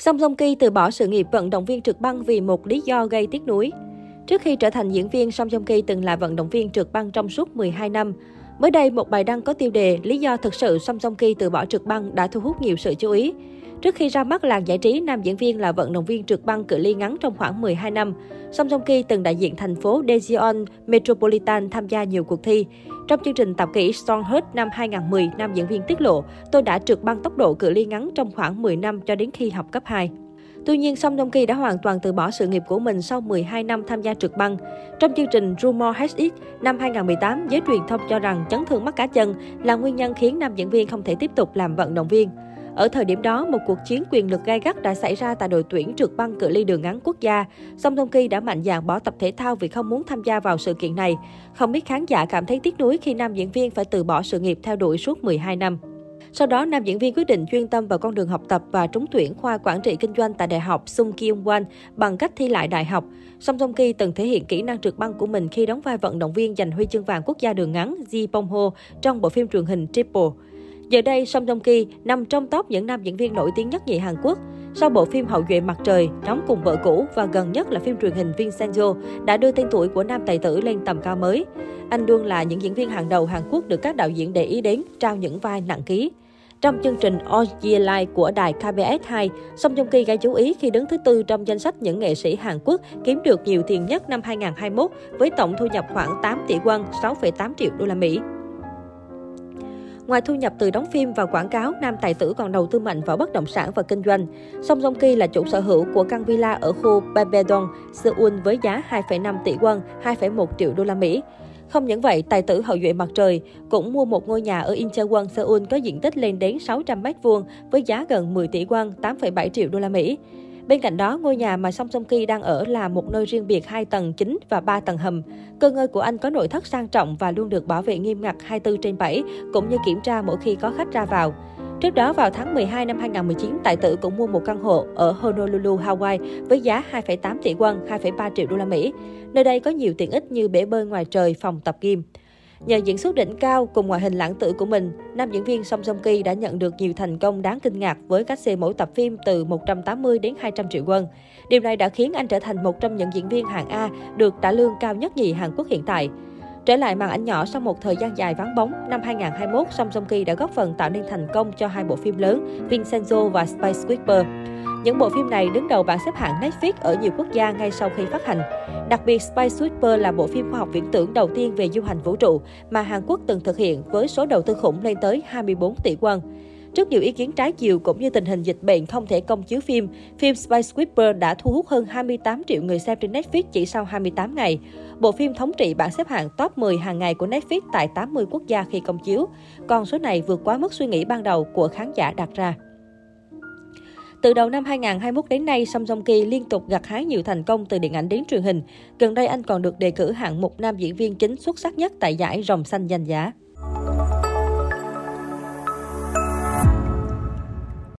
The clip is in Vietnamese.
Song Song Ki từ bỏ sự nghiệp vận động viên trượt băng vì một lý do gây tiếc nuối. Trước khi trở thành diễn viên, Song Song Ki từng là vận động viên trượt băng trong suốt 12 năm. Mới đây, một bài đăng có tiêu đề Lý do thực sự Song Song Ki từ bỏ trượt băng đã thu hút nhiều sự chú ý. Trước khi ra mắt làng giải trí, nam diễn viên là vận động viên trượt băng cự ly ngắn trong khoảng 12 năm. Song Song Ki từng đại diện thành phố Daejeon Metropolitan tham gia nhiều cuộc thi. Trong chương trình tạp kỹ Strong Heart năm 2010, nam diễn viên tiết lộ, tôi đã trượt băng tốc độ cự ly ngắn trong khoảng 10 năm cho đến khi học cấp 2. Tuy nhiên, Song Joong Ki đã hoàn toàn từ bỏ sự nghiệp của mình sau 12 năm tham gia trượt băng. Trong chương trình Rumor HX năm 2018, giới truyền thông cho rằng chấn thương mắt cá chân là nguyên nhân khiến nam diễn viên không thể tiếp tục làm vận động viên. Ở thời điểm đó, một cuộc chiến quyền lực gai gắt đã xảy ra tại đội tuyển trượt băng cự ly đường ngắn quốc gia. Song Thông Ki đã mạnh dạn bỏ tập thể thao vì không muốn tham gia vào sự kiện này. Không biết khán giả cảm thấy tiếc nuối khi nam diễn viên phải từ bỏ sự nghiệp theo đuổi suốt 12 năm. Sau đó, nam diễn viên quyết định chuyên tâm vào con đường học tập và trúng tuyển khoa quản trị kinh doanh tại Đại học Sung Kyung Wan bằng cách thi lại đại học. Song Song Ki từng thể hiện kỹ năng trượt băng của mình khi đóng vai vận động viên giành huy chương vàng quốc gia đường ngắn Ji Bong Ho trong bộ phim truyền hình Triple. Giờ đây, Song Joong Ki nằm trong top những nam diễn viên nổi tiếng nhất nhì Hàn Quốc. Sau bộ phim Hậu duệ mặt trời, đóng cùng vợ cũ và gần nhất là phim truyền hình Vincenzo đã đưa tên tuổi của nam tài tử lên tầm cao mới. Anh luôn là những diễn viên hàng đầu Hàn Quốc được các đạo diễn để ý đến, trao những vai nặng ký. Trong chương trình All Year Live của đài KBS 2, Song Joong Ki gây chú ý khi đứng thứ tư trong danh sách những nghệ sĩ Hàn Quốc kiếm được nhiều tiền nhất năm 2021 với tổng thu nhập khoảng 8 tỷ won, 6,8 triệu đô la Mỹ. Ngoài thu nhập từ đóng phim và quảng cáo, nam tài tử còn đầu tư mạnh vào bất động sản và kinh doanh. Song Jong Ki là chủ sở hữu của căn villa ở khu Babedong, Seoul với giá 2,5 tỷ won, 2,1 triệu đô la Mỹ. Không những vậy, tài tử hậu duệ mặt trời cũng mua một ngôi nhà ở Incheon, Seoul có diện tích lên đến 600 m2 với giá gần 10 tỷ won, 8,7 triệu đô la Mỹ. Bên cạnh đó, ngôi nhà mà Song Song Ki đang ở là một nơi riêng biệt 2 tầng chính và 3 tầng hầm. Cơ ngơi của anh có nội thất sang trọng và luôn được bảo vệ nghiêm ngặt 24 trên 7, cũng như kiểm tra mỗi khi có khách ra vào. Trước đó, vào tháng 12 năm 2019, tài tử cũng mua một căn hộ ở Honolulu, Hawaii với giá 2,8 tỷ won, 2,3 triệu đô la Mỹ. Nơi đây có nhiều tiện ích như bể bơi ngoài trời, phòng tập gym. Nhờ diễn xuất đỉnh cao cùng ngoại hình lãng tử của mình, nam diễn viên Song Song Ki đã nhận được nhiều thành công đáng kinh ngạc với các xe mỗi tập phim từ 180 đến 200 triệu won. Điều này đã khiến anh trở thành một trong những diễn viên hạng A được trả lương cao nhất nhì Hàn Quốc hiện tại. Trở lại màn ảnh nhỏ sau một thời gian dài vắng bóng, năm 2021, Song Song Ki đã góp phần tạo nên thành công cho hai bộ phim lớn Vincenzo và Spice Whisper. Những bộ phim này đứng đầu bảng xếp hạng Netflix ở nhiều quốc gia ngay sau khi phát hành. Đặc biệt, Space Sweeper là bộ phim khoa học viễn tưởng đầu tiên về du hành vũ trụ mà Hàn Quốc từng thực hiện với số đầu tư khủng lên tới 24 tỷ won. Trước nhiều ý kiến trái chiều cũng như tình hình dịch bệnh không thể công chiếu phim, phim Spy Sweeper đã thu hút hơn 28 triệu người xem trên Netflix chỉ sau 28 ngày. Bộ phim thống trị bảng xếp hạng top 10 hàng ngày của Netflix tại 80 quốc gia khi công chiếu. Con số này vượt quá mức suy nghĩ ban đầu của khán giả đặt ra. Từ đầu năm 2021 đến nay, Song Joong Ki liên tục gặt hái nhiều thành công từ điện ảnh đến truyền hình. Gần đây anh còn được đề cử hạng mục nam diễn viên chính xuất sắc nhất tại giải Rồng Xanh danh giá.